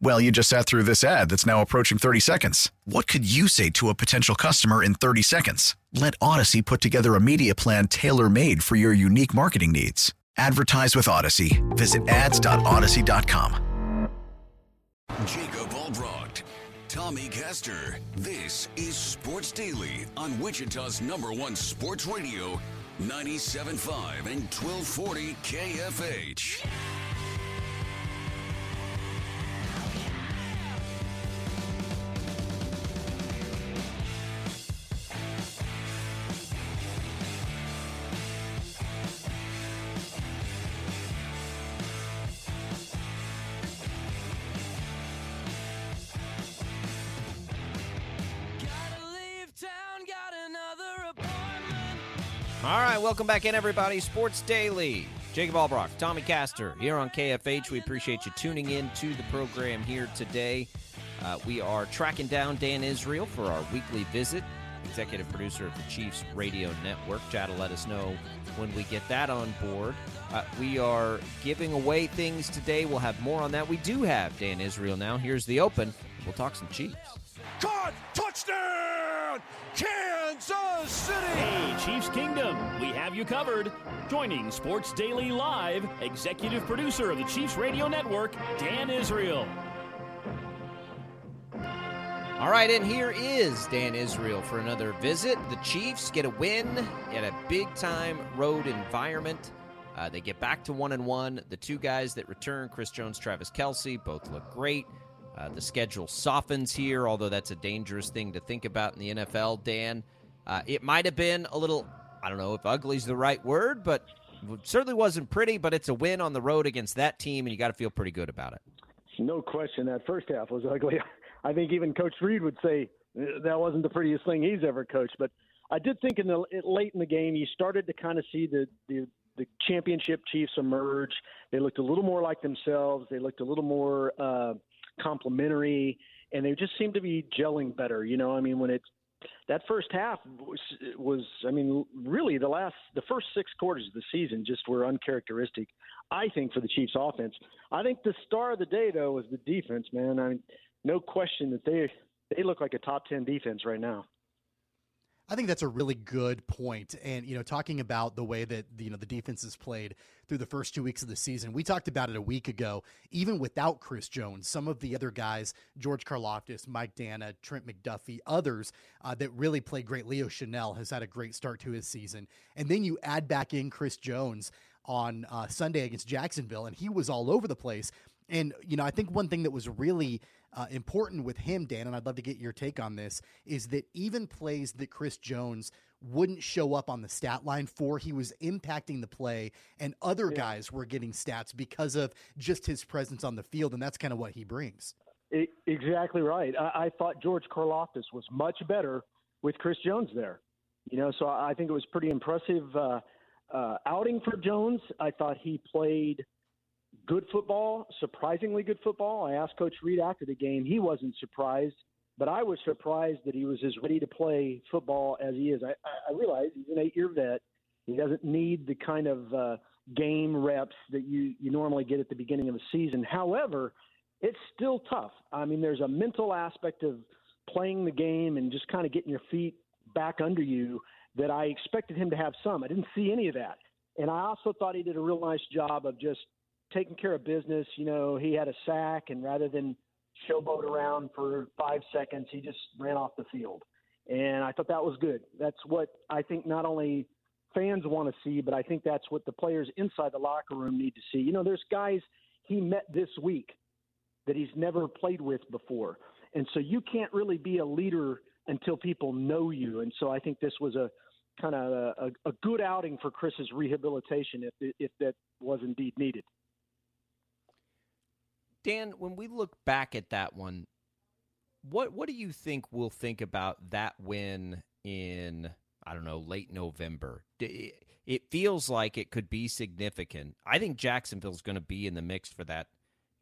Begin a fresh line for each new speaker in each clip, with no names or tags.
Well, you just sat through this ad that's now approaching 30 seconds. What could you say to a potential customer in 30 seconds? Let Audacy put together a media plan tailor made for your unique marketing needs. Advertise with Audacy. Visit ads.audacy.com.
Jacob Albrocht, Tommy Castor. This is Sports Daily on Wichita's number one sports radio, 97.5 and 1240 KFH.
All right, welcome back in, everybody. Sports Daily. Jacob Albrock, Tommy Castor here on KFH. We appreciate you tuning in to the program here today. Uh, we are tracking down Dan Israel for our weekly visit, executive producer of the Chiefs Radio Network. Chad will let us know when we get that on board. Uh, we are giving away things today. We'll have more on that. We do have Dan Israel now. Here's the open. We'll talk some Chiefs.
Caught! Touchdown! Kansas City!
Hey, Chiefs Kingdom, we have you covered. Joining Sports Daily Live, executive producer of the Chiefs Radio Network, Dan Israel.
All right, and here is Dan Israel for another visit. The Chiefs get a win in a big time road environment. Uh, they get back to one and one. The two guys that return, Chris Jones, Travis Kelce, both look great. Uh, the schedule softens here, although that's a dangerous thing to think about in the NFL, Dan. Uh, it might have been a little, I don't know if ugly's the right word, but certainly wasn't pretty, but it's a win on the road against that team, and you got to feel pretty good about it.
No question that first half was ugly. I think even Coach Reid would say that wasn't the prettiest thing he's ever coached. But I did think in the late in the game, you started to kind of see the, the the championship Chiefs emerge. They looked a little more like themselves. They looked a little more uh, complementary, and they just seemed to be gelling better. You know, I mean, when it's that first half was, was, I mean, really the last, the first six quarters of the season just were uncharacteristic. I think for the Chiefs offense. I think the star of the day though was the defense, man. I mean, no question that they they look like a top ten defense right now.
I think that's a really good point. And, you know, talking about the way that, you know, the defense has played through the first two weeks of the season, we talked about it a week ago. Even without Chris Jones, some of the other guys, George Karlaftis, Mike Danna, Trent McDuffie, others uh, that really played great. Leo Chenal has had a great start to his season. And then you add back in Chris Jones on uh, Sunday against Jacksonville, and he was all over the place. And, you know, I think one thing that was really uh, important with him, Dan, and I'd love to get your take on this, is that even plays that Chris Jones wouldn't show up on the stat line for, he was impacting the play, and other yeah. guys were getting stats because of just his presence on the field, and that's kind of what he brings.
It, exactly right. I, I thought George Karlaftis was much better with Chris Jones there. You know, so I think it was pretty impressive uh, uh, outing for Jones. I thought he played good football, surprisingly good football. I asked Coach Reid after the game. He wasn't surprised, but I was surprised that he was as ready to play football as he is. I, I realize he's an eight-year vet. He doesn't need the kind of uh, game reps that you you normally get at the beginning of a season. However, it's still tough. I mean, there's a mental aspect of playing the game and just kind of getting your feet back under you that I expected him to have some. I didn't see any of that. And I also thought he did a real nice job of just taking care of business. You know, he had a sack, and rather than showboat around for five seconds, he just ran off the field. And I thought that was good. That's what I think not only fans want to see, but I think that's what the players inside the locker room need to see. You know, there's guys he met this week that he's never played with before. And so you can't really be a leader until people know you. And so I think this was a kind of a, a good outing for Chris's rehabilitation if, if that was indeed needed.
Dan, when we look back at that one, what what do you think we'll think about that win in I don't know late November? It feels like it could be significant. I think Jacksonville's going to be in the mix for that,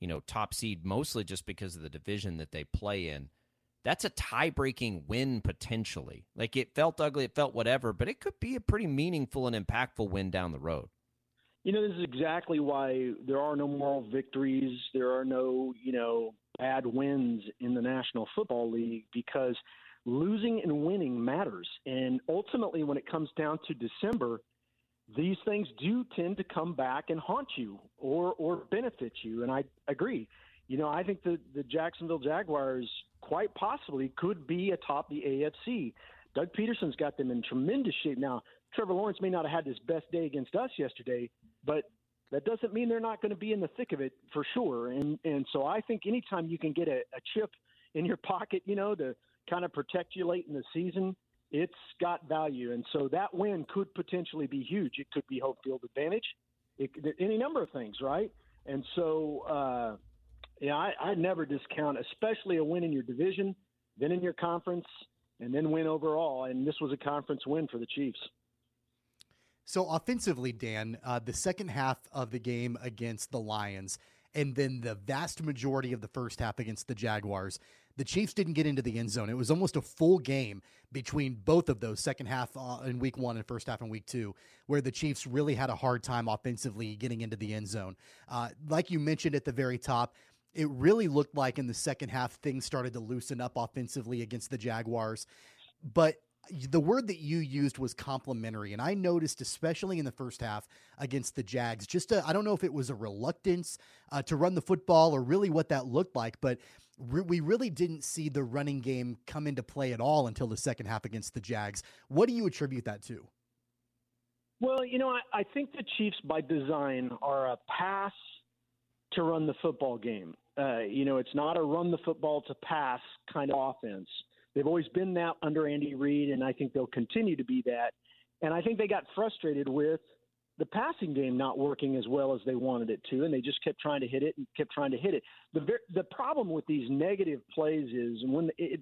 you know, top seed mostly just because of the division that they play in. That's a tie-breaking win potentially. Like it felt ugly, it felt whatever, but it could be a pretty meaningful and impactful win down the road.
You know, this is exactly why there are no moral victories. There are no, you know, bad wins in the National Football League because losing and winning matters. And ultimately, when it comes down to December, these things do tend to come back and haunt you or or benefit you. And I agree. You know, I think the the Jacksonville Jaguars quite possibly could be atop the AFC. Doug Pederson's got them in tremendous shape now. Trevor Lawrence may not have had his best day against us yesterday, but that doesn't mean they're not going to be in the thick of it for sure. And and so I think anytime you can get a, a chip in your pocket, you know, to kind of protect you late in the season, it's got value. And so that win could potentially be huge. It could be home field advantage, it, any number of things, right? And so, uh, yeah, I, I never discount, especially a win in your division, then in your conference, and then win overall. And this was a conference win for the Chiefs.
So offensively, Dan, uh, the second half of the game against the Lions, and then the vast majority of the first half against the Jaguars, the Chiefs didn't get into the end zone. It was almost a full game between both of those second half uh, in week one and first half in week two, where the Chiefs really had a hard time offensively getting into the end zone. Uh, like you mentioned at the very top, it really looked like in the second half things started to loosen up offensively against the Jaguars. But the word that you used was complementary and i noticed especially in the first half against the jags just I don't know if it was a reluctance uh, to run the football or really what that looked like but re- we really didn't see the running game come into play at all until the second half against the jags. What do you attribute that to?
Well you know i, I think the chiefs by design are a pass to run the football game. Uh, you know it's not a run the football to pass kind of offense They've always been that under Andy Reid, and I think they'll continue to be that. And I think they got frustrated with the passing game not working as well as they wanted it to, and they just kept trying to hit it and kept trying to hit it. The the problem with these negative plays is when it,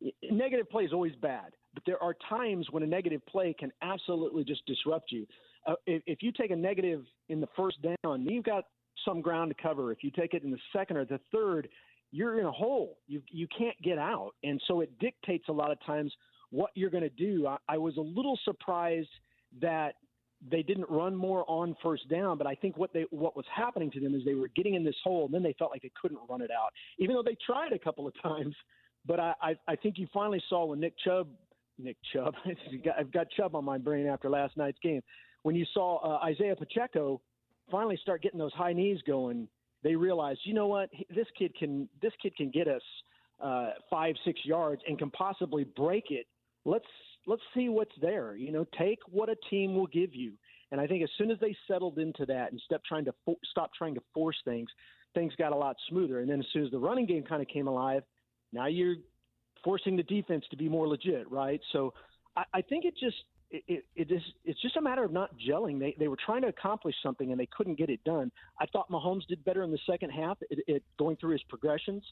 it negative play is always bad, but there are times when a negative play can absolutely just disrupt you. Uh, if, if you take a negative in the first down, you've got some ground to cover. If you take it in the second or the third, you're in a hole. You you can't get out, and so it dictates a lot of times what you're going to do. I, I was a little surprised that they didn't run more on first down, but I think what they what was happening to them is they were getting in this hole, and then they felt like they couldn't run it out, even though they tried a couple of times. But I I, I think you finally saw when Nick Chubb, Nick Chubb, I've got Chubb on my brain after last night's game. When you saw uh, Isaiah Pacheco finally start getting those high knees going they realized, you know what, this kid can this kid can get us uh, five six yards and can possibly break it. Let's let's see what's there. You know, take what a team will give you. And I think as soon as they settled into that and stop trying to fo- stop trying to force things, things got a lot smoother. And then as soon as the running game kind of came alive, now you're forcing the defense to be more legit, right? So I, I think it just it, it is it's just a matter of not gelling. They they were trying to accomplish something and they couldn't get it done. I thought Mahomes did better in the second half, it, it going through his progressions.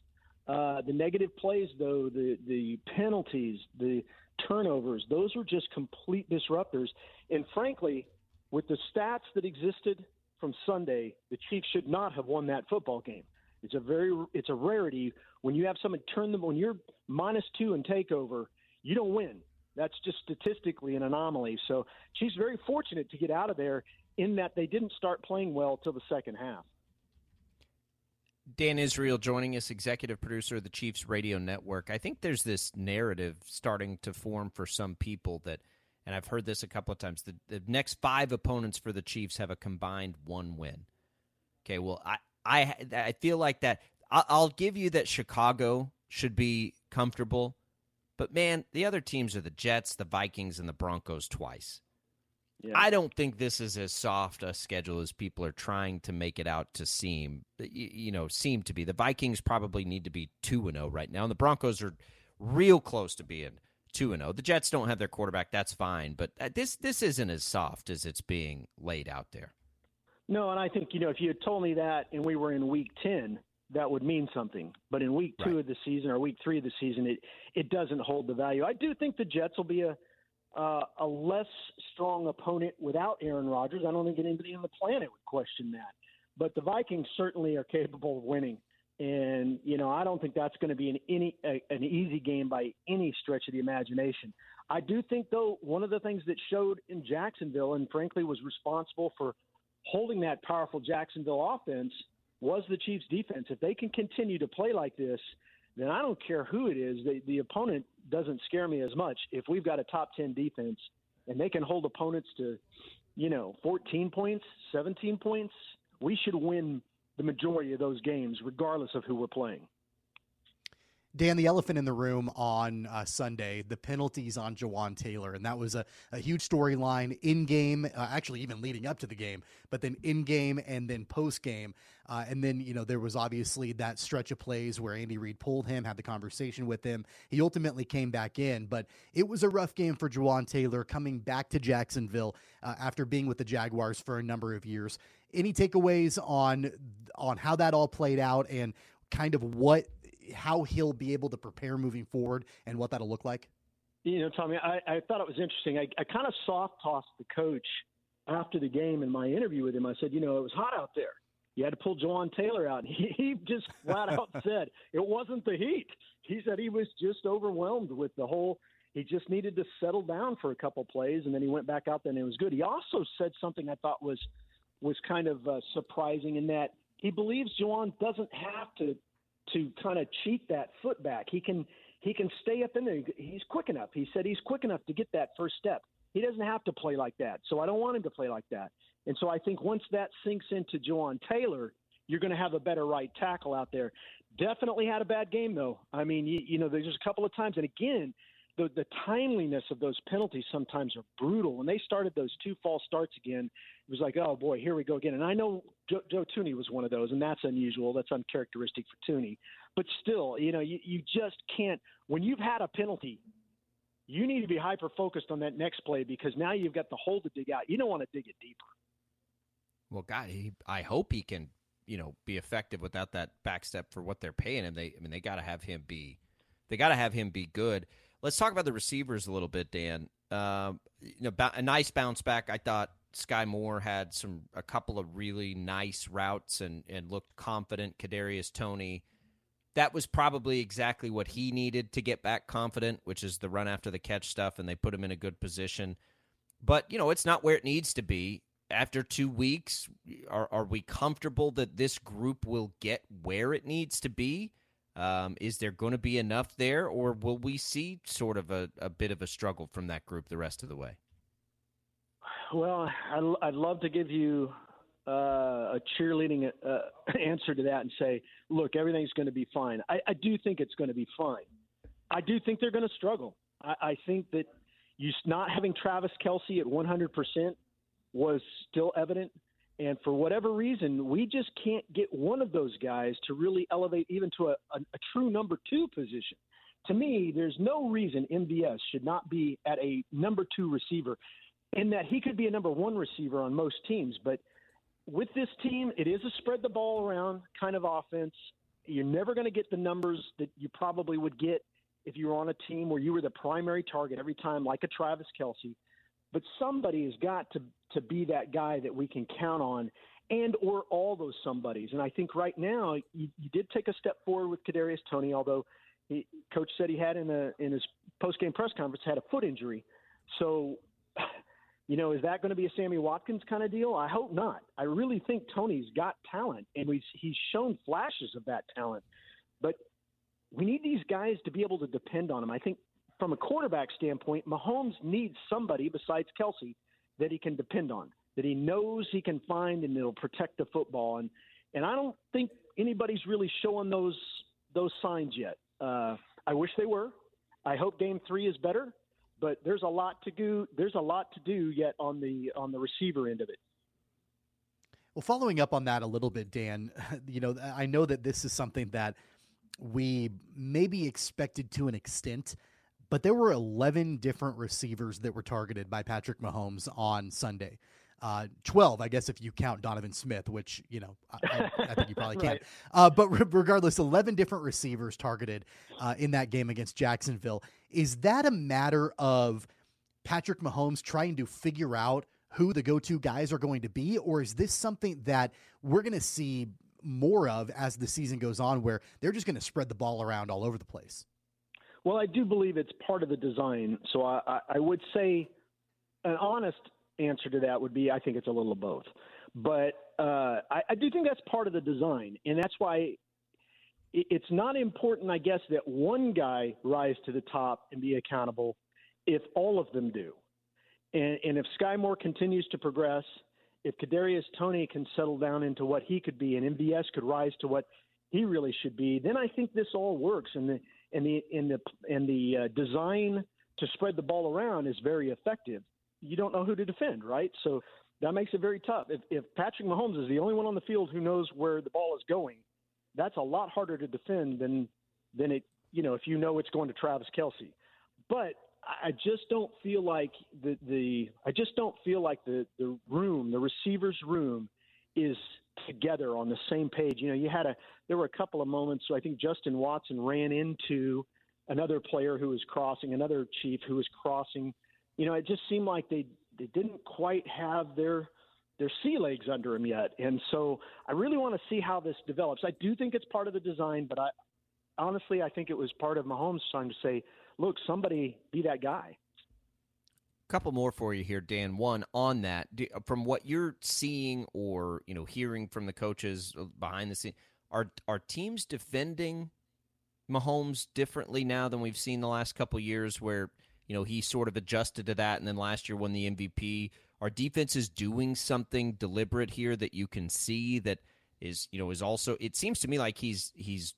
Uh, the negative plays, though, the the penalties, the turnovers, those were just complete disruptors. And frankly, with the stats that existed from Sunday, the Chiefs should not have won that football game. It's a very it's a rarity when you have someone turn them when you're minus two and takeover, you don't win. That's just statistically an anomaly. So she's very fortunate to get out of there in that they didn't start playing well till the second half.
Dan Israel joining us, executive producer of the Chiefs Radio Network. I think there's this narrative starting to form for some people that, and I've heard this a couple of times, the, the next five opponents for the Chiefs have a combined one win. Okay, well, I, I, I feel like that. I'll give you that Chicago should be comfortable but man, the other teams are the Jets, the Vikings, and the Broncos twice. Yeah. I don't think this is as soft a schedule as people are trying to make it out to seem. You know, seem to be. The Vikings probably need to be two and zero oh right now, and the Broncos are real close to being two and zero. Oh. The Jets don't have their quarterback. That's fine, but uh, this this isn't as soft as it's being laid out there.
No, and I think you know if you had told me that and we were in week ten, that would mean something. But in week two right. of the season or week three of the season, it it doesn't hold the value. I do think the Jets will be a uh, a less strong opponent without Aaron Rodgers. I don't think anybody on the planet would question that. But the Vikings certainly are capable of winning, and you know I don't think that's going to be an any a, an easy game by any stretch of the imagination. I do think though one of the things that showed in Jacksonville and frankly was responsible for holding that powerful Jacksonville offense was the Chiefs defense. If they can continue to play like this, then I don't care who it is. The, the opponent doesn't scare me as much. If we've got a top 10 defense and they can hold opponents to, you know, 14 points, 17 points, we should win the majority of those games, regardless of who we're playing.
Dan, the elephant in the room on uh, Sunday, the penalties on Jawaan Taylor. And that was a, a huge storyline in game, uh, actually, even leading up to the game, but then in game and then post game. Uh, and then, you know, there was obviously that stretch of plays where Andy Reid pulled him, had the conversation with him. He ultimately came back in, but it was a rough game for Jawaan Taylor coming back to Jacksonville uh, after being with the Jaguars for a number of years. Any takeaways on on how that all played out and kind of what how he'll be able to prepare moving forward and what that'll look like?
You know, Tommy, I, I thought it was interesting. I, I kind of soft tossed the coach after the game in my interview with him. I said, you know, it was hot out there. You had to pull Jawaan Taylor out. He, he just flat out said it wasn't the heat. He said he was just overwhelmed with the whole. He just needed to settle down for a couple plays, and then he went back out there and it was good. He also said something I thought was was kind of uh, surprising in that he believes Jawaan doesn't have to to kind of cheat that foot back. He can he can stay up in there. He's quick enough. He said he's quick enough to get that first step. He doesn't have to play like that. So I don't want him to play like that. And so I think once that sinks into Jawaan Taylor, you're going to have a better right tackle out there. Definitely had a bad game though. I mean, you, you know, there's just a couple of times, and again, the the timeliness of those penalties sometimes are brutal. When they started those two false starts again, it was like, oh boy, here we go again. And I know Joe, Joe Thuney was one of those, and that's unusual. That's uncharacteristic for Thuney. But still, you know, you, you just can't. When you've had a penalty, you need to be hyper focused on that next play because now you've got the hole to dig out. You don't want to dig it deeper.
Well, God, he, I hope he can, you know, be effective without that backstep for what they're paying him. They, I mean, they got to have him be, they got to have him be good. Let's talk about the receivers a little bit, Dan. Um, you know, a nice bounce back. I thought Skyy Moore had some a couple of really nice routes and and looked confident. Kadarius Toney, that was probably exactly what he needed to get back confident, which is the run after the catch stuff, and they put him in a good position. But you know, it's not where it needs to be. After two weeks, are are we comfortable that this group will get where it needs to be? Um, is there going to be enough there, or will we see sort of a, a bit of a struggle from that group the rest of the way?
Well, I'd love to give you uh, a cheerleading uh, answer to that and say, look, everything's going to be fine. I, I do think it's going to be fine. I do think they're going to struggle. I, I think that you not having Travis Kelce at 100% was still evident. And for whatever reason, we just can't get one of those guys to really elevate even to a, a, a true number two position. To me, there's no reason MVS should not be at a number two receiver, in that he could be a number one receiver on most teams. But with this team, it is a spread the ball around kind of offense. You're never going to get the numbers that you probably would get if you were on a team where you were the primary target every time, like a Travis Kelce. But somebody has got to to be that guy that we can count on, and or all those somebodies. And I think right now you, you did take a step forward with Kadarius Toney, although he, coach said he had in a in his post game press conference had a foot injury. So, you know, is that going to be a Sammy Watkins kind of deal? I hope not. I really think Toney's got talent, and he's he's shown flashes of that talent. But we need these guys to be able to depend on him. I think from a quarterback standpoint, Mahomes needs somebody besides Kelce that he can depend on, that he knows he can find and it'll protect the football. And and I don't think anybody's really showing those those signs yet. Uh, I wish they were. I hope Game Three is better, but there's a lot to do. There's a lot to do yet on the on the receiver end of it.
Well, following up on that a little bit, Dan, you know, I know that this is something that we maybe expected to an extent, but there were 11 different receivers that were targeted by Patrick Mahomes on Sunday. Uh, 12, I guess, if you count Donovan Smith, which, you know, I, I think you probably can't. right. uh, but re- regardless, 11 different receivers targeted uh, in that game against Jacksonville. Is that a matter of Patrick Mahomes trying to figure out who the go to guys are going to be? Or is this something that we're going to see more of as the season goes on where they're just going to spread the ball around all over the place?
Well, I do believe it's part of the design. So I, I, I would say an honest answer to that would be I think it's a little of both. But uh, I, I do think that's part of the design, and that's why it's not important, I guess, that one guy rise to the top and be accountable if all of them do. And, and if Skyy Moore continues to progress, if Kadarius Toney can settle down into what he could be, and MVS could rise to what he really should be, then I think this all works. And the and the and the and the uh, design to spread the ball around is very effective you don't know who to defend, right? So that makes it very tough. If, if Patrick Mahomes is the only one on the field who knows where the ball is going, that's a lot harder to defend than than it. You know, if you know it's going to Travis Kelce. but I just don't feel like the the I just don't feel like the the room, the receivers room, is together on the same page. You know, you had a there were a couple of moments. So I think Justin Watson ran into another player who was crossing, another chief who was crossing you know, it just seemed like they they didn't quite have their their sea legs under them yet. And so I really want to see how this develops. I do think it's part of the design, but I honestly I think it was part of Mahomes trying to say, look, somebody be that guy.
Couple more for you here, Dan. One on that, do, from what you're seeing or you know hearing from the coaches uh, behind the scene, are are teams defending Mahomes differently now than we've seen the last couple years, where you know, he sort of adjusted to that and then last year won the MVP. Our defense is doing something deliberate here that you can see that is, you know, is also it seems to me like he's he's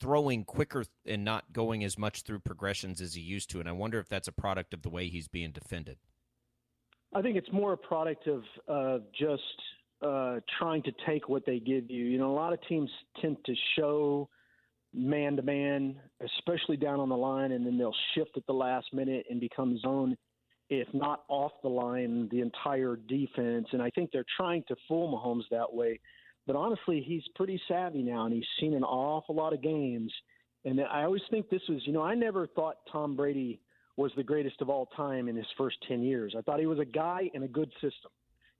throwing quicker and not going as much through progressions as he used to and I wonder if that's a product of the way he's being defended.
I think it's more a product of uh, just uh, trying to take what they give you. You know, a lot of teams tend to show man to man, especially down on the line, and then they'll shift at the last minute and become zone, if not off the line, the entire defense. And I think they're trying to fool Mahomes that way. But honestly, he's pretty savvy now, and he's seen an awful lot of games. And I always think this was, you know, I never thought Tom Brady was the greatest of all time in his first 10 years. I thought he was a guy in a good system.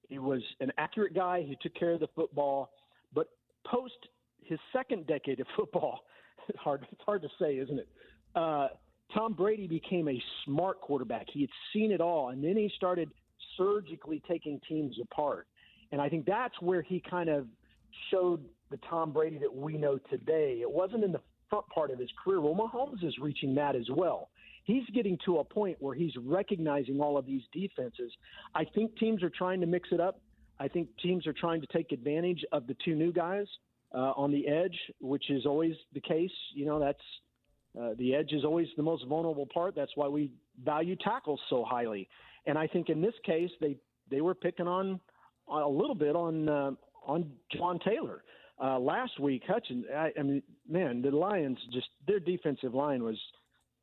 He was an accurate guy who took care of the football. But post his second decade of football, it's hard it's hard to say, isn't it? Uh, Tom Brady became a smart quarterback. He had seen it all, and then he started surgically taking teams apart. And I think that's where he kind of showed the Tom Brady that we know today. It wasn't in the front part of his career. Well, Mahomes is reaching that as well. He's getting to a point where he's recognizing all of these defenses. I think teams are trying to mix it up. I think teams are trying to take advantage of the two new guys on the edge, which is always the case. You know, that's uh, the edge is always the most vulnerable part. That's why we value tackles so highly. And I think in this case, they they were picking on a little bit on uh, on Jawaan Taylor. Uh, last week, Hutchins. I, I mean, man, the Lions just their defensive line was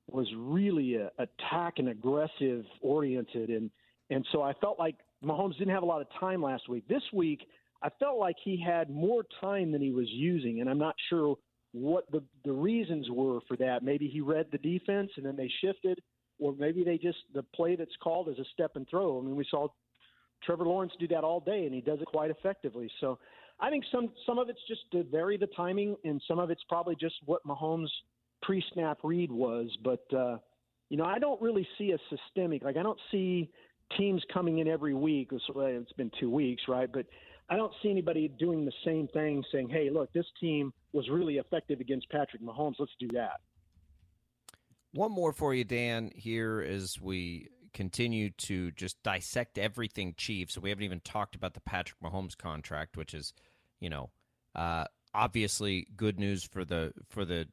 was really a, attack and aggressive oriented, and and so I felt like Mahomes didn't have a lot of time last week. This week, I felt like he had more time than he was using, and I'm not sure what the the reasons were for that. Maybe he read the defense and then they shifted, or maybe they just the play that's called is a step and throw. I mean, we saw Trevor Lawrence do that all day, and he does it quite effectively. So I think some some of it's just to vary the timing, and some of it's probably just what Mahomes' pre-snap read was. But uh, you know, I don't really see a systemic. Like I don't see teams coming in every week. It's been two weeks, right? But I don't see anybody doing the same thing, saying, "Hey, look, this team was really effective against Patrick Mahomes. Let's do that."
One more for you, Dan. Here as we continue to just dissect everything Chiefs. So we haven't even talked about the Patrick Mahomes contract, which is, you know, uh, obviously good news for the for the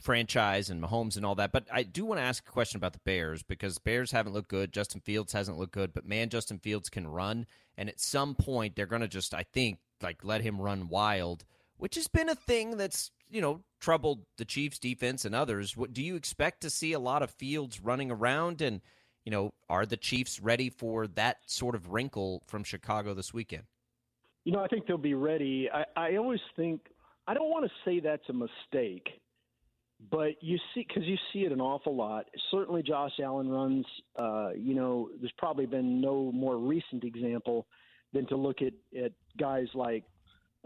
franchise and Mahomes and all that. But I do want to ask a question about the Bears because Bears haven't looked good. Justin Fields hasn't looked good, but man, Justin Fields can run. And at some point, they're going to just, I think, like let him run wild, which has been a thing that's, you know, troubled the Chiefs defense and others. What do you expect to see a lot of Fields running around? And, you know, are the Chiefs ready for that sort of wrinkle from Chicago this weekend?
You know, I think they'll be ready. I, I always think, I don't want to say that's a mistake but you see, because you see it an awful lot. Certainly, Josh Allen runs. Uh, you know, there's probably been no more recent example than to look at at guys like,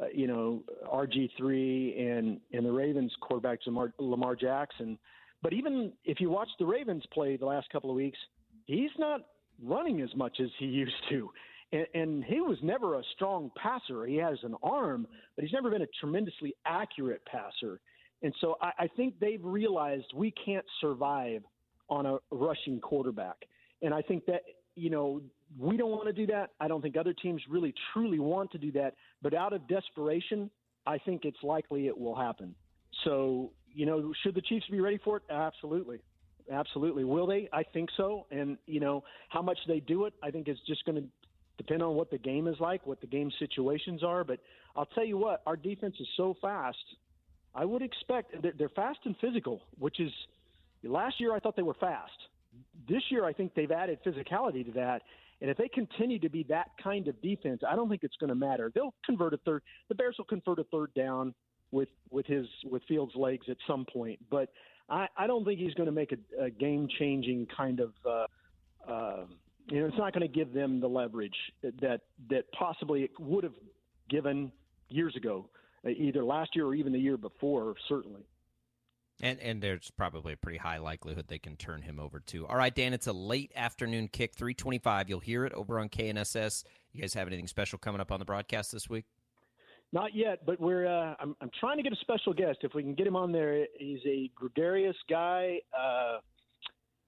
uh, you know, RG three and and the Ravens quarterback Lamar, Lamar Jackson. But even if you watch the Ravens play the last couple of weeks, he's not running as much as he used to. And, and he was never a strong passer. He has an arm, but he's never been a tremendously accurate passer. And so I, I think they've realized we can't survive on a rushing quarterback. And I think that, you know, we don't want to do that. I don't think other teams really truly want to do that. But out of desperation, I think it's likely it will happen. So, you know, should the Chiefs be ready for it? Absolutely. Absolutely. Will they? I think so. And, you know, how much they do it, I think is just going to depend on what the game is like, what the game situations are. But I'll tell you what, our defense is so fast I would expect they're fast and physical, which is last year I thought they were fast. This year I think they've added physicality to that. And if they continue to be that kind of defense, I don't think it's going to matter. They'll convert a third. The Bears will convert a third down with with his with Fields' legs at some point, but I, I don't think he's going to make a, a game changing kind of. Uh, uh, you know, it's not going to give them the leverage that that possibly it would have given years ago either last year or even the year before, certainly.
And and there's probably a pretty high likelihood they can turn him over too. All right, Dan, it's a late afternoon kick, 325. You'll hear it over on KNSS. You guys have anything special coming up on the broadcast this week?
Not yet, but we're. Uh, I'm, I'm trying to get a special guest. If we can get him on there, he's a gregarious guy. Uh,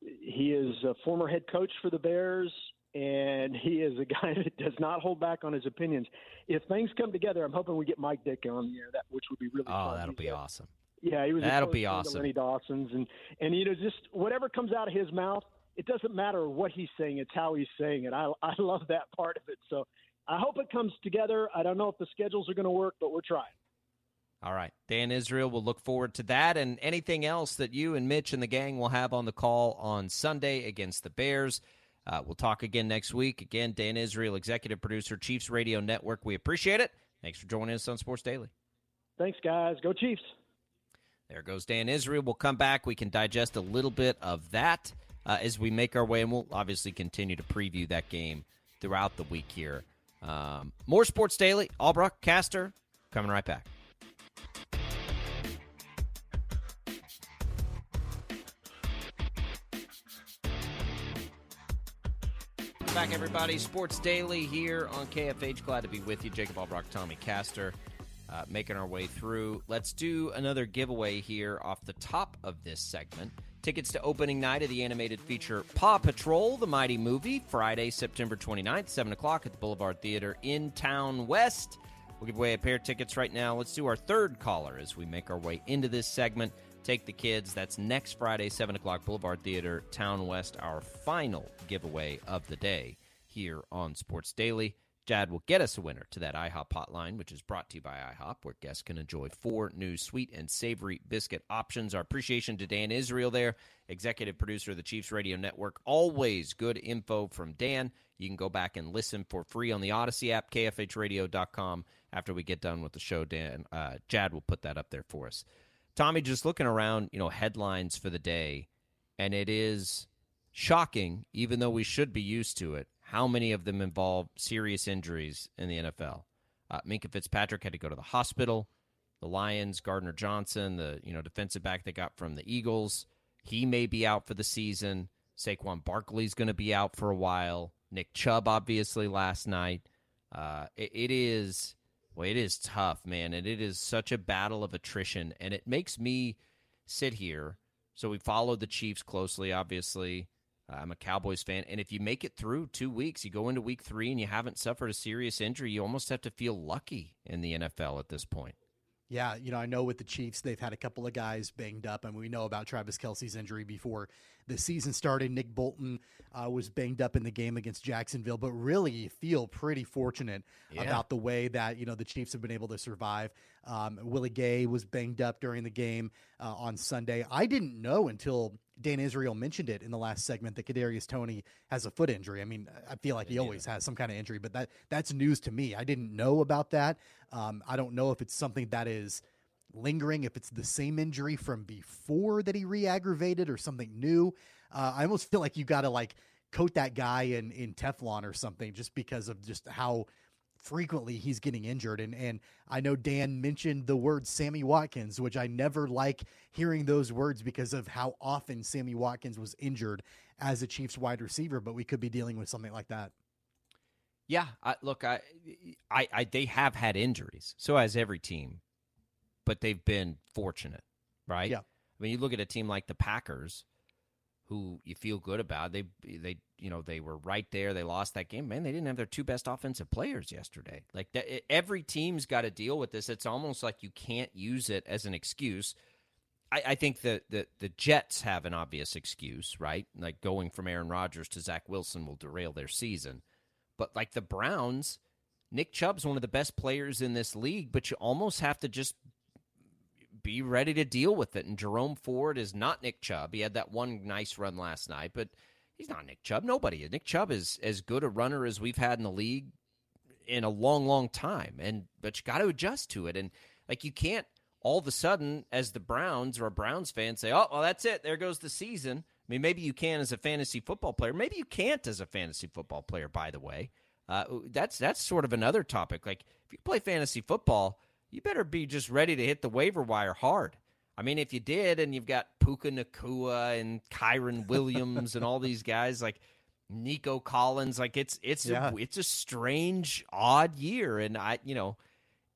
he is a former head coach for the Bears and he is a guy that does not hold back on his opinions. If things come together, I'm hoping we get Mike Ditka on the air, that which would be really.
Oh,
fun.
that'll
He's
be
a,
awesome.
Yeah, he was.
That'll be awesome.
Lenny Dawson's, and and you know, just whatever comes out of his mouth, it doesn't matter what he's saying; it's how he's saying it. I I love that part of it. So I hope it comes together. I don't know if the schedules are going to work, but we're trying.
All right. Dan Israel we'll look forward to that and anything else that you and Mitch and the gang will have on the call on Sunday against the Bears. Uh, we'll talk again next week. Again, Dan Israel, executive producer, Chiefs Radio Network. We appreciate it. Thanks for joining us on Sports Daily.
Thanks, guys. Go Chiefs.
There goes Dan Israel. We'll come back. We can digest a little bit of that uh, as we make our way, and we'll obviously continue to preview that game throughout the week here. Um, more Sports Daily. Albrook, Caster, coming right back. Back, everybody. Sports Daily here on KFH. Glad to be with you. Jacob Albrock, Tommy Caster, uh, making our way through. Let's do another giveaway here off the top of this segment. Tickets to opening night of the animated feature Paw Patrol, the Mighty Movie, Friday, September 29th, 7 o'clock at the Boulevard Theater in Town West. We'll give away a pair of tickets right now. Let's do our third caller as we make our way into this segment. Take the Kids. That's next Friday, 7 o'clock, Boulevard Theater, Town West, our final giveaway of the day here on Sports Daily. Jad will get us a winner to that IHOP hotline, which is brought to you by IHOP, where guests can enjoy four new sweet and savory biscuit options. Our appreciation to Dan Israel there, executive producer of the Chiefs Radio Network. Always good info from Dan. You can go back and listen for free on the Audacy app, kfhradio.com. After we get done with the show, Dan, uh, Jad will put that up there for us. Tommy, just looking around, you know, headlines for the day, and it is shocking, even though we should be used to it, how many of them involve serious injuries in the NFL. Uh, Minkah Fitzpatrick had to go to the hospital. The Lions, Gardner Johnson, the you know defensive back they got from the Eagles, he may be out for the season. Saquon Barkley's going to be out for a while. Nick Chubb, obviously, last night. Uh, it, it is well, it is tough, man, and it is such a battle of attrition, and it makes me sit here. So we follow the Chiefs closely, obviously. I'm a Cowboys fan, and if you make it through two weeks, you go into week three and you haven't suffered a serious injury, you almost have to feel lucky in the NFL at this point.
Yeah, you know, I know with the Chiefs, they've had a couple of guys banged up, and we know about Travis Kelce's injury before the season started. Nick Bolton uh, was banged up in the game against Jacksonville, but really you feel pretty fortunate yeah. about the way that, you know, the Chiefs have been able to survive. Um, Willie Gay was banged up during the game uh, on Sunday. I didn't know until Dan Israel mentioned it in the last segment that Kadarius Toney has a foot injury. I mean, I feel like he always has some kind of injury, but that that's news to me. I didn't know about that. Um, I don't know if it's something that is lingering, if it's the same injury from before that he re-aggravated or something new. Uh, I almost feel like you got to like coat that guy in in Teflon or something just because of just how frequently he's getting injured. And and I know Dan mentioned the word Sammy Watkins, which I never like hearing those words because of how often Sammy Watkins was injured as a Chiefs wide receiver. But we could be dealing with something like that.
Yeah, I, look, I, I, I, they have had injuries. So has every team, but they've been fortunate, right?
Yeah.
I mean, you look at a team like the Packers, who you feel good about. They, they, you know, they were right there. They lost that game. Man, they didn't have their two best offensive players yesterday. Like every team's got to deal with this. It's almost like you can't use it as an excuse. I, I think the, the the Jets have an obvious excuse, right? Like going from Aaron Rodgers to Zach Wilson will derail their season. But like the Browns, Nick Chubb's one of the best players in this league, but you almost have to just be ready to deal with it. And Jerome Ford is not Nick Chubb. He had that one nice run last night, but he's not Nick Chubb. Nobody. Is. Nick Chubb is as good a runner as we've had in the league in a long, long time. And but you got to adjust to it. And like you can't all of a sudden, as the Browns or a Browns fan, say, "Oh, well, that's it. There goes the season." I mean, maybe you can as a fantasy football player. Maybe you can't as a fantasy football player. By the way, uh, that's that's sort of another topic. Like if you play fantasy football, you better be just ready to hit the waiver wire hard. I mean, if you did, and you've got Puka Nacua and Kyren Williams and all these guys like Nico Collins, like it's it's yeah. a, it's a strange, odd year, and I you know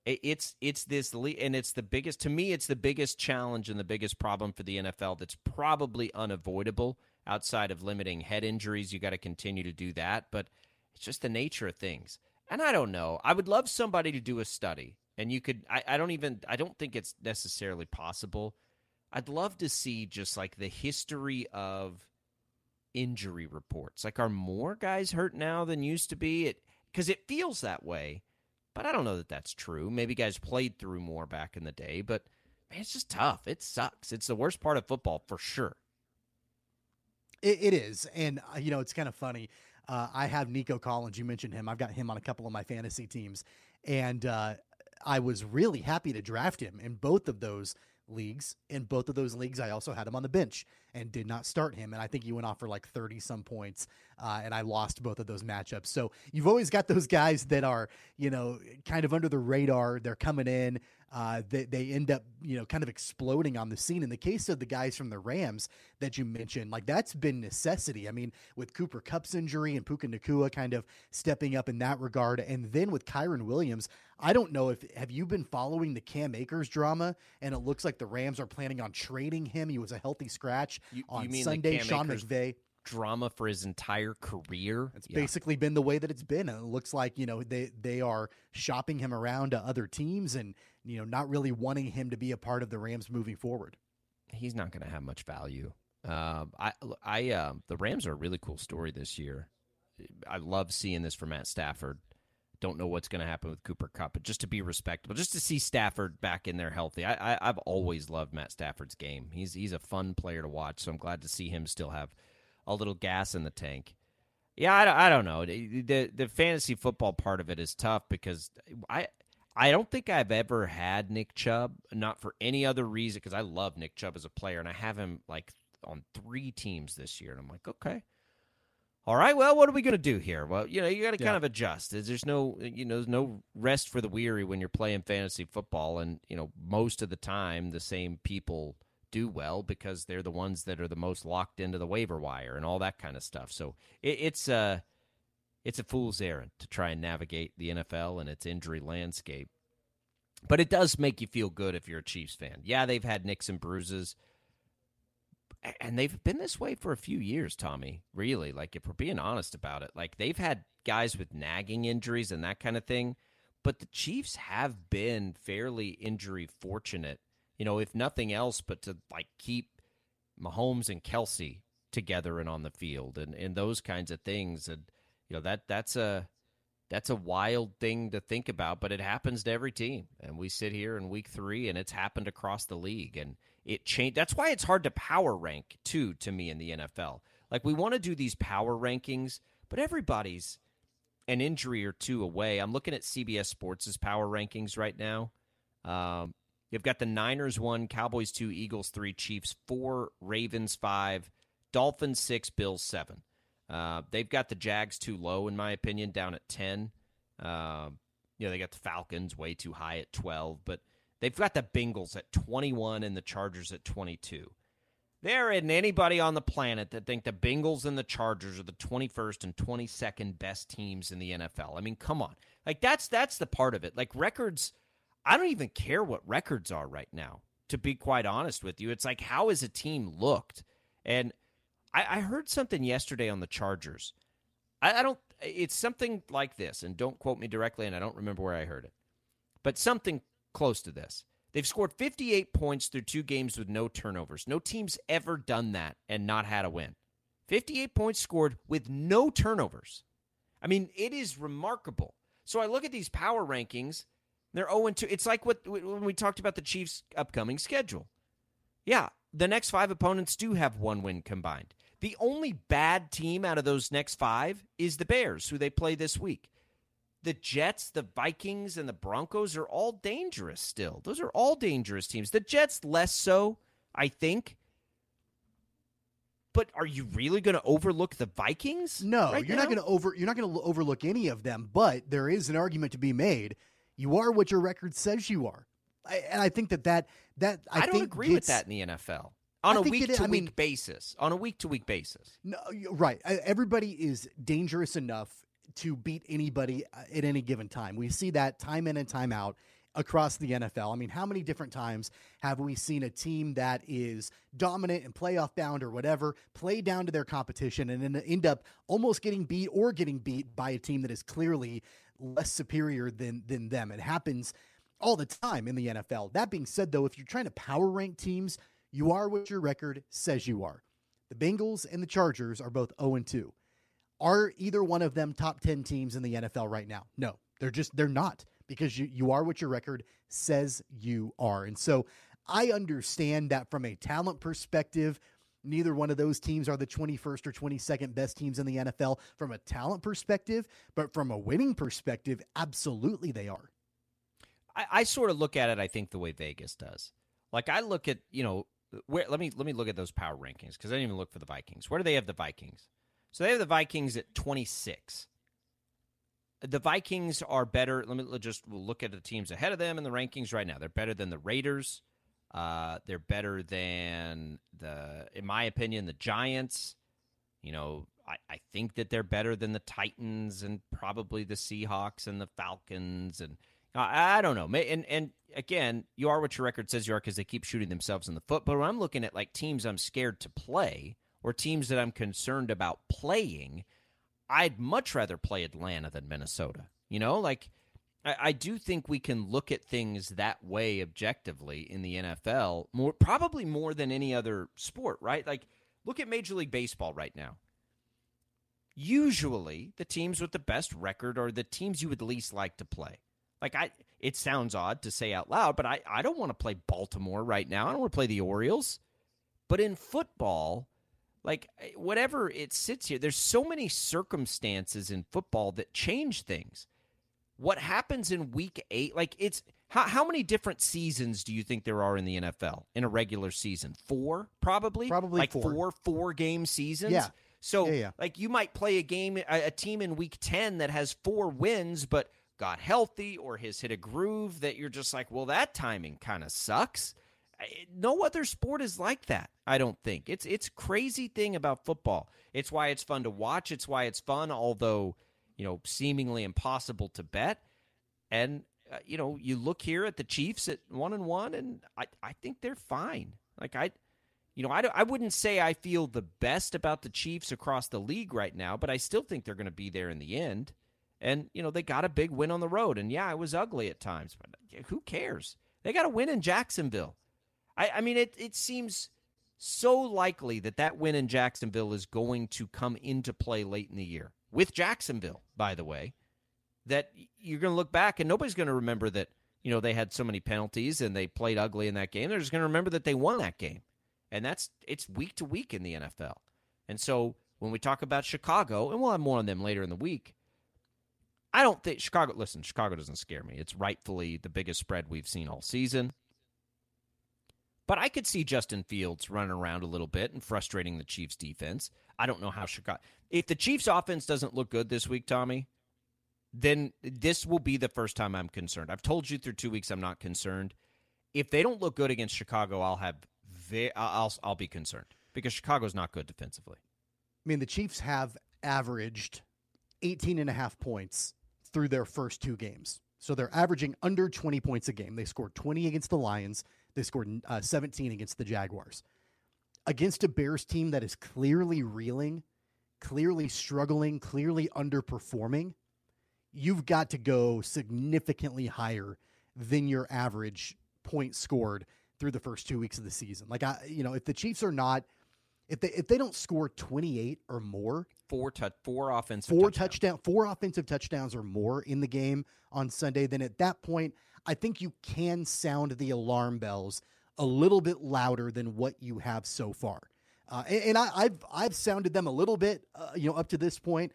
it's it's this and it's the biggest to me it's the biggest challenge and the biggest problem for the NFL that's probably unavoidable outside of limiting head injuries. You got to continue to do that but it's just the nature of things. And I don't know. I would love somebody to do a study and you could I, I don't even I don't think it's necessarily possible I'd love to see just like the history of injury reports like are more guys hurt now than used to be it because it feels that way but I don't know that that's true. Maybe guys played through more back in the day, but man, it's just tough. It sucks. It's the worst part of football for sure.
it, it is. And, uh, you know, it's kind of funny. Uh, I have Nico Collins. You mentioned him. I've got him on a couple of my fantasy teams. And uh, I was really happy to draft him in both of those leagues. In both of those leagues, I also had him on the bench and did not start him. And I think he went off for like 30 some points. Uh, and I lost both of those matchups. So you've always got those guys that are, you know, kind of under the radar. They're coming in uh, they, they end up, you know, kind of exploding on the scene. In the case of the guys from the Rams that you mentioned, like that's been necessity. I mean, with Cooper Kupp's injury and Puka Nacua kind of stepping up in that regard. And then with Kyren Williams, I don't know if have you been following the Cam Akers drama? And it looks like the Rams are planning on trading him. He was a healthy scratch
you,
on
you
Sunday. Sean McVay
drama for his entire career.
It's yeah. basically been the way that it's been. And it looks like, you know, they they are shopping him around to other teams and, you know, not really wanting him to be a part of the Rams moving forward.
He's not going to have much value. Um, I, I, uh, the Rams are a really cool story this year. I love seeing this for Matt Stafford. Don't know what's going to happen with Cooper Kupp, but just to be respectable, just to see Stafford back in there healthy. I, I, I've always loved Matt Stafford's game. He's he's a fun player to watch, so I'm glad to see him still have a little gas in the tank. Yeah, I, I don't know. The the fantasy football part of it is tough because I I don't think I've ever had Nick Chubb, not for any other reason, because I love Nick Chubb as a player, and I have him like on three teams this year, and I'm like, okay, all right, well, what are we going to do here? Well, you know, you got to yeah. kind of adjust. There's no, you know, there's no rest for the weary when you're playing fantasy football, and you know, most of the time, the same people do well because they're the ones that are the most locked into the waiver wire and all that kind of stuff. So it, it's a it's a fool's errand to try and navigate the NFL and its injury landscape. But it does make you feel good if you're a Chiefs fan. Yeah, they've had nicks and bruises, and they've been this way for a few years, Tommy. Really, like if we're being honest about it, like they've had guys with nagging injuries and that kind of thing but the Chiefs have been fairly injury fortunate. You know, if nothing else, but to like keep Mahomes and Kelce together and on the field and, and those kinds of things. And you know that that's a that's a wild thing to think about, but it happens to every team. And we sit here in week three, and it's happened across the league, and it changed. That's why it's hard to power rank too to me in the NFL. Like we want to do these power rankings, but everybody's an injury or two away. I'm looking at CBS Sports' power rankings right now. Um, you've got the Niners one, Cowboys two, Eagles three, Chiefs four, Ravens five, Dolphins six, Bills seven. Uh, they've got the Jags too low, in my opinion, down at ten. Uh, you know, they got the Falcons way too high at twelve, but they've got the Bengals at twenty-one and the Chargers at twenty-two. There isn't anybody on the planet that think the Bengals and the Chargers are the 21st and 22nd best teams in the NFL. I mean, come on. Like that's that's the part of it. Like records, I don't even care what records are right now. To be quite honest with you, it's like how has a team looked? And I, I heard something yesterday on the Chargers. I, I don't. It's something like this, and don't quote me directly, and I don't remember where I heard it, but something close to this. They've scored 58 points through two games with no turnovers. No team's ever done that and not had a win. 58 points scored with no turnovers. I mean, it is remarkable. So I look at these power rankings. They're 0 2. It's like what when we talked about the Chiefs' upcoming schedule. Yeah, the next five opponents do have one win combined. The only bad team out of those next five is the Bears, who they play this week the Jets, the Vikings, and the Broncos are all dangerous still. Those are all dangerous teams. The Jets less so, I think. But are you really going to overlook the Vikings?
No,
right
you're
now?
not going to over you're not going to overlook any of them, but there is an argument to be made. You are what your record says you are. I, and I think that that that I,
I don't
think
agree
gets,
with that in the NFL on
I
a week to week basis. On a week to week basis.
No, right. Everybody is dangerous enough to beat anybody uh, at any given time. We see that time in and time out across the NFL. I mean, how many different times have we seen a team that is dominant and playoff bound or whatever play down to their competition and then end up almost getting beat or getting beat by a team that is clearly less superior than than them? It happens all the time in the NFL. That being said, though, if you're trying to power rank teams, you are what your record says you are. The Bengals and the Chargers are both 0 and 2. Are either one of them top 10 teams in the NFL right now? No, they're just, they're not because you, you are what your record says you are. And so I understand that from a talent perspective, neither one of those teams are the 21st or 22nd best teams in the NFL from a talent perspective, but from a winning perspective, absolutely they are.
I, I sort of look at it, I think, the way Vegas does. Like I look at, you know, where let me let me look at those power rankings because I didn't even look for the Vikings. Where do they have the Vikings? So they have the Vikings at 26. The Vikings are better. Let me just look at the teams ahead of them in the rankings right now. They're better than the Raiders. Uh, they're better than the, in my opinion, the Giants. You know, I, I think that they're better than the Titans and probably the Seahawks and the Falcons and I, I don't know. And and again, you are what your record says you are because they keep shooting themselves in the foot. But when I'm looking at like teams I'm scared to play or teams that I'm concerned about playing, I'd much rather play Atlanta than Minnesota. You know, like I, I do think we can look at things that way objectively in the NFL more, probably more than any other sport, right? Like look at Major League Baseball right now. Usually, the teams with the best record are the teams you would least like to play. Like I, it sounds odd to say out loud, but I, I don't want to play Baltimore right now. I don't want to play the Orioles. But in football, like eh, whatever it sits here, there's so many circumstances in football that change things. What happens in week eight, like it's how how many different seasons do you think there are in the NFL in a regular season? Four, probably.
Probably
like
four.
four four game seasons.
Yeah.
So
Yeah, yeah.
like you might play a game a, a team in week 10 that has four wins but got healthy or has hit a groove that you're just like, "Well, that timing kind of sucks." No other sport is like that. I don't think. It's it's crazy thing about football. It's why it's fun to watch. It's why it's fun although, you know, seemingly impossible to bet. And uh, you know, you look here at the Chiefs at 1 and 1 and I I think they're fine. Like I you know, I, I wouldn't say I feel the best about the Chiefs across the league right now, but I still think they're going to be there in the end. And, you know, they got a big win on the road. And yeah, it was ugly at times, but who cares? They got a win in Jacksonville. I, I mean, it, it seems so likely that that win in Jacksonville is going to come into play late in the year with Jacksonville, by the way, that you're going to look back and nobody's going to remember that, you know, they had so many penalties and they played ugly in that game. They're just going to remember that they won that game. And that's, it's week to week in the NFL. And so when we talk about Chicago, and we'll have more on them later in the week, I don't think Chicago, listen, Chicago doesn't scare me. It's rightfully the biggest spread we've seen all season. But I could see Justin Fields running around a little bit and frustrating the Chiefs defense. I don't know how Chicago. If the Chiefs offense doesn't look good this week, Tommy, then this will be the first time I'm concerned. I've told you through two weeks I'm not concerned. If they don't look good against Chicago, I'll have ve- I'll I'll be concerned because Chicago's not good defensively.
I mean, the Chiefs have averaged 18 and a half points through their first two games. So they're averaging under 20 points a game. They scored 20 against the Lions. They scored uh, 17 against the Jaguars. Against a Bears team that is clearly reeling, clearly struggling, clearly underperforming, you've got to go significantly higher than your average point scored through the first two weeks of the season. Like I, you know, if the Chiefs are not, if they if they don't score 28 or more,
four touch, four offensive,
four
touchdowns.
touchdown, four offensive touchdowns or more in the game on Sunday, then at that point, I think you can sound the alarm bells a little bit louder than what you have so far. Uh, and, and I, have I've sounded them a little bit, uh, you know, up to this point.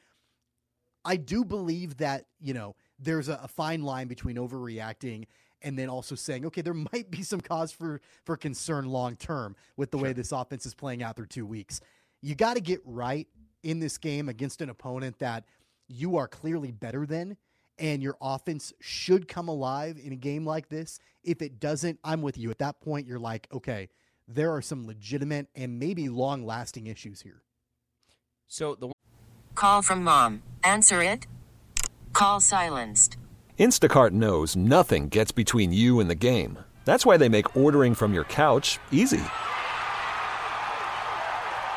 I do believe that you know there's a, a fine line between overreacting and then also saying, okay, there might be some cause for for concern long term with the sure. way this offense is playing out through two weeks. You got to get right in this game against an opponent that you are clearly better than and your offense should come alive in a game like this. If it doesn't, I'm with you. At that point, you're like, okay, there are some legitimate and maybe long lasting issues here.
So the
call from mom. Answer it. Call silenced.
Instacart knows nothing gets between you and the game. That's why they make ordering from your couch easy.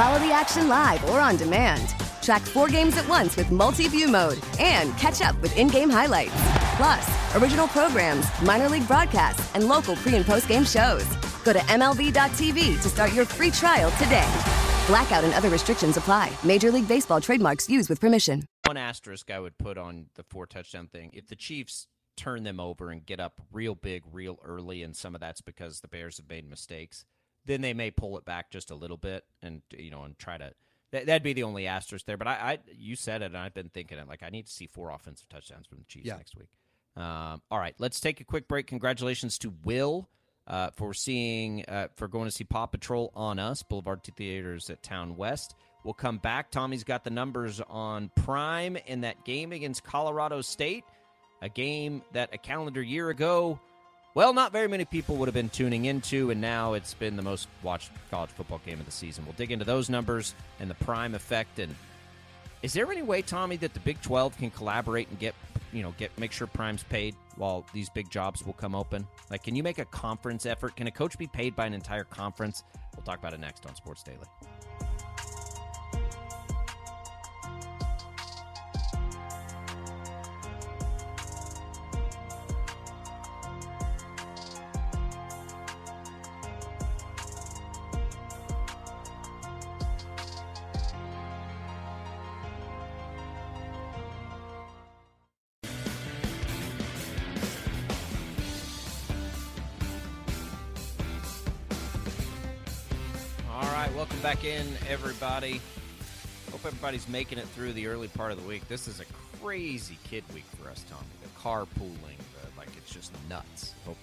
Follow the action live or on demand. Track four games at once with multi-view mode and catch up with in-game highlights. Plus, original programs, minor league broadcasts, and local pre- and post-game shows. Go to MLB.tv to start your free trial today. Blackout and other restrictions apply. Major League Baseball trademarks used with permission.
One asterisk I would put on the four touchdown thing. If the Chiefs turn them over and get up real big, real early, and some of that's because the Bears have made mistakes – then they may pull it back just a little bit and you know and try to that, would be the only asterisk there. But I, I, you said it, and I've been thinking it. Like I need to see four offensive touchdowns from the Chiefs yeah. next week. Um, all right, let's take a quick break. Congratulations to Will uh, for seeing uh, for going to see Paw Patrol on us Boulevard Theaters at Town West. We'll come back. Tommy's got the numbers on Prime in that game against Colorado State, a game that a calendar year ago well, not very many people would have been tuning into, and now it's been the most watched college football game of the season. We'll dig into those numbers and the prime effect. And is there any way, Tommy, that the Big Twelve can collaborate and get you know get make sure prime's paid while these big jobs will come open? Like, can you make a conference effort? Can a coach be paid by an entire conference? We'll talk about it next on Sports Daily. Back in, everybody. Hope everybody's making it through the early part of the week. This is a crazy kid week for us, Tommy. The carpooling, the, like it's just nuts. Hope,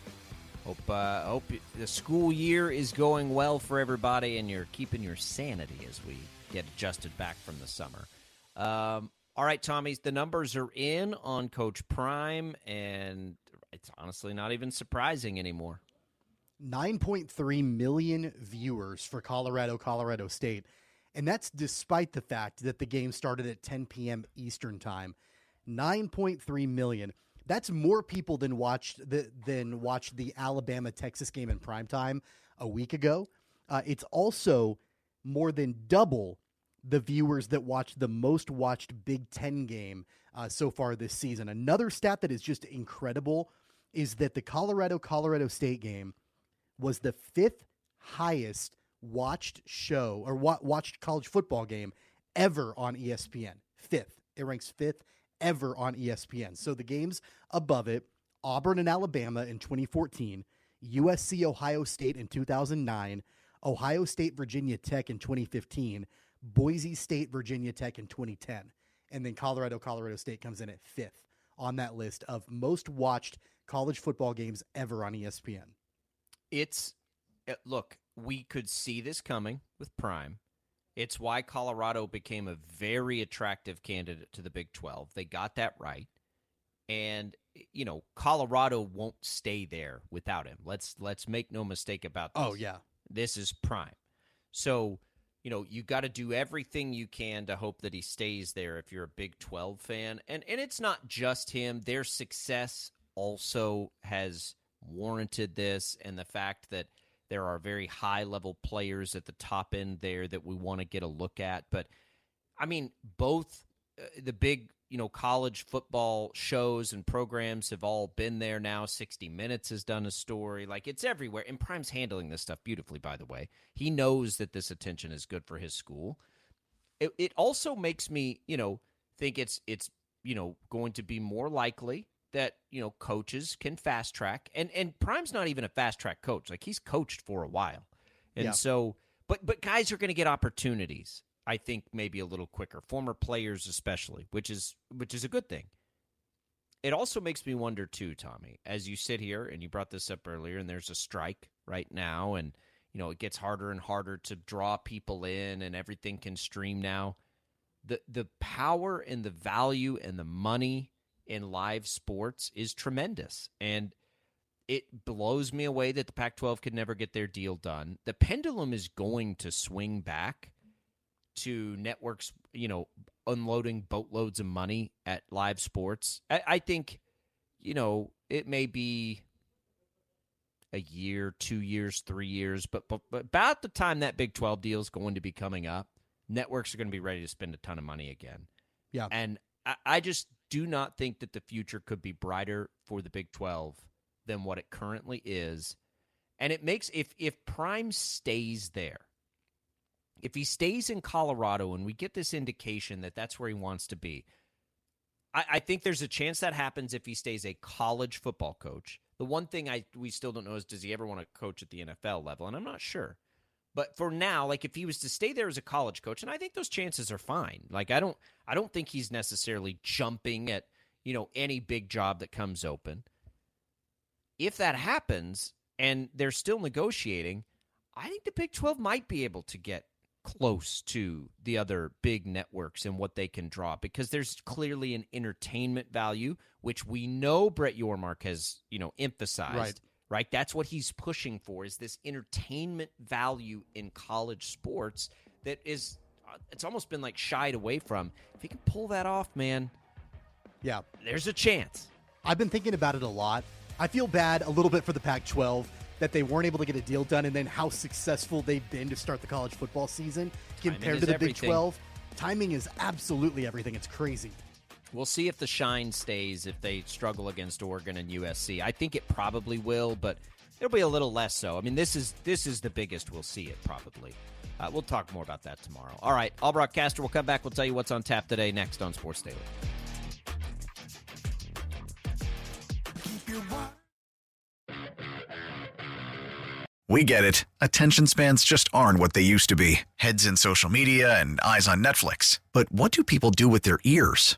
hope, uh, hope the school year is going well for everybody, and you're keeping your sanity as we get adjusted back from the summer. Um, All right, Tommy, the numbers are in on Coach Prime, and it's honestly not even surprising anymore.
9.3 million viewers for Colorado, Colorado State. And that's despite the fact that the game started at 10 p.m. Eastern Time. 9.3 million. That's more people than watched the than watched the Alabama Texas game in prime time a week ago. Uh, it's also more than double the viewers that watched the most watched Big Ten game uh, so far this season. Another stat that is just incredible is that the Colorado Colorado State game was the fifth highest watched show or wa- watched college football game ever on ESPN. Fifth. It ranks fifth ever on ESPN. So the games above it Auburn and Alabama in 2014, USC Ohio State in 2009, Ohio State Virginia Tech in 2015, Boise State Virginia Tech in 2010. And then Colorado Colorado State comes in at fifth on that list of most watched college football games ever on ESPN.
It's uh, look, we could see this coming with Prime. It's why Colorado became a very attractive candidate to the Big 12. They got that right. And you know, Colorado won't stay there without him. Let's let's make no mistake about this.
Oh yeah.
This is Prime. So, you know, you got to do everything you can to hope that he stays there if you're a Big 12 fan. And and it's not just him. Their success also has warranted this and the fact that there are very high level players at the top end there that we want to get a look at. But I mean, both uh, the big, you know, college football shows and programs have all been there now. 60 Minutes has done a story. Like it's everywhere. And Prime's handling this stuff beautifully, by the way. He knows that this attention is good for his school. It, it also makes me, you know, think it's it's, you know, going to be more likely that you know coaches can fast track and and prime's not even a fast track coach like he's coached for a while. And yeah. so but but guys are going to get opportunities i think maybe a little quicker former players especially which is which is a good thing. It also makes me wonder too tommy as you sit here and you brought this up earlier and there's a strike right now and you know it gets harder and harder to draw people in and everything can stream now. The the power and the value and the money in live sports is tremendous. And it blows me away that the Pac 12 could never get their deal done. The pendulum is going to swing back to networks, you know, unloading boatloads of money at live sports. I, I think, you know, it may be a year, two years, three years, but, but, but about the time that Big 12 deal is going to be coming up, networks are going to be ready to spend a ton of money again.
Yeah.
And I, I just do not think that the future could be brighter for the Big 12 than what it currently is. And it makes if if Prime stays there, if he stays in Colorado and we get this indication that that's where he wants to be, I, I think there's a chance that happens if he stays a college football coach. The one thing I we still don't know is does he ever want to coach at the NFL level? And I'm not sure. But for now, like if he was to stay there as a college coach, and I think those chances are fine. Like I don't I don't think he's necessarily jumping at, you know, any big job that comes open. If that happens and they're still negotiating, I think the Big 12 might be able to get close to the other big networks and what they can draw because there's clearly an entertainment value which we know Brett Yormark has, you know, emphasized.
Right
right? That's what he's pushing for is this entertainment value in college sports that is uh, it's almost been like shied away from. If he can pull that off, man,
yeah,
there's a chance.
I've been thinking about it a lot. I feel bad a little bit for the Pac-12 that they weren't able to get a deal done, and then how successful they've been to start the college football season compared to the
everything.
Big 12. Timing is absolutely everything. It's crazy.
We'll see if the shine stays if they struggle against Oregon and USC. I think it probably will, but it'll be a little less so. I mean, this is this is the biggest we'll see it probably. Uh, we'll talk more about that tomorrow. All right, All Broadcaster, we'll come back. We'll tell you what's on tap today next on Sports Daily.
We get it. Attention spans just aren't what they used to be heads in social media and eyes on Netflix. But what do people do with their ears?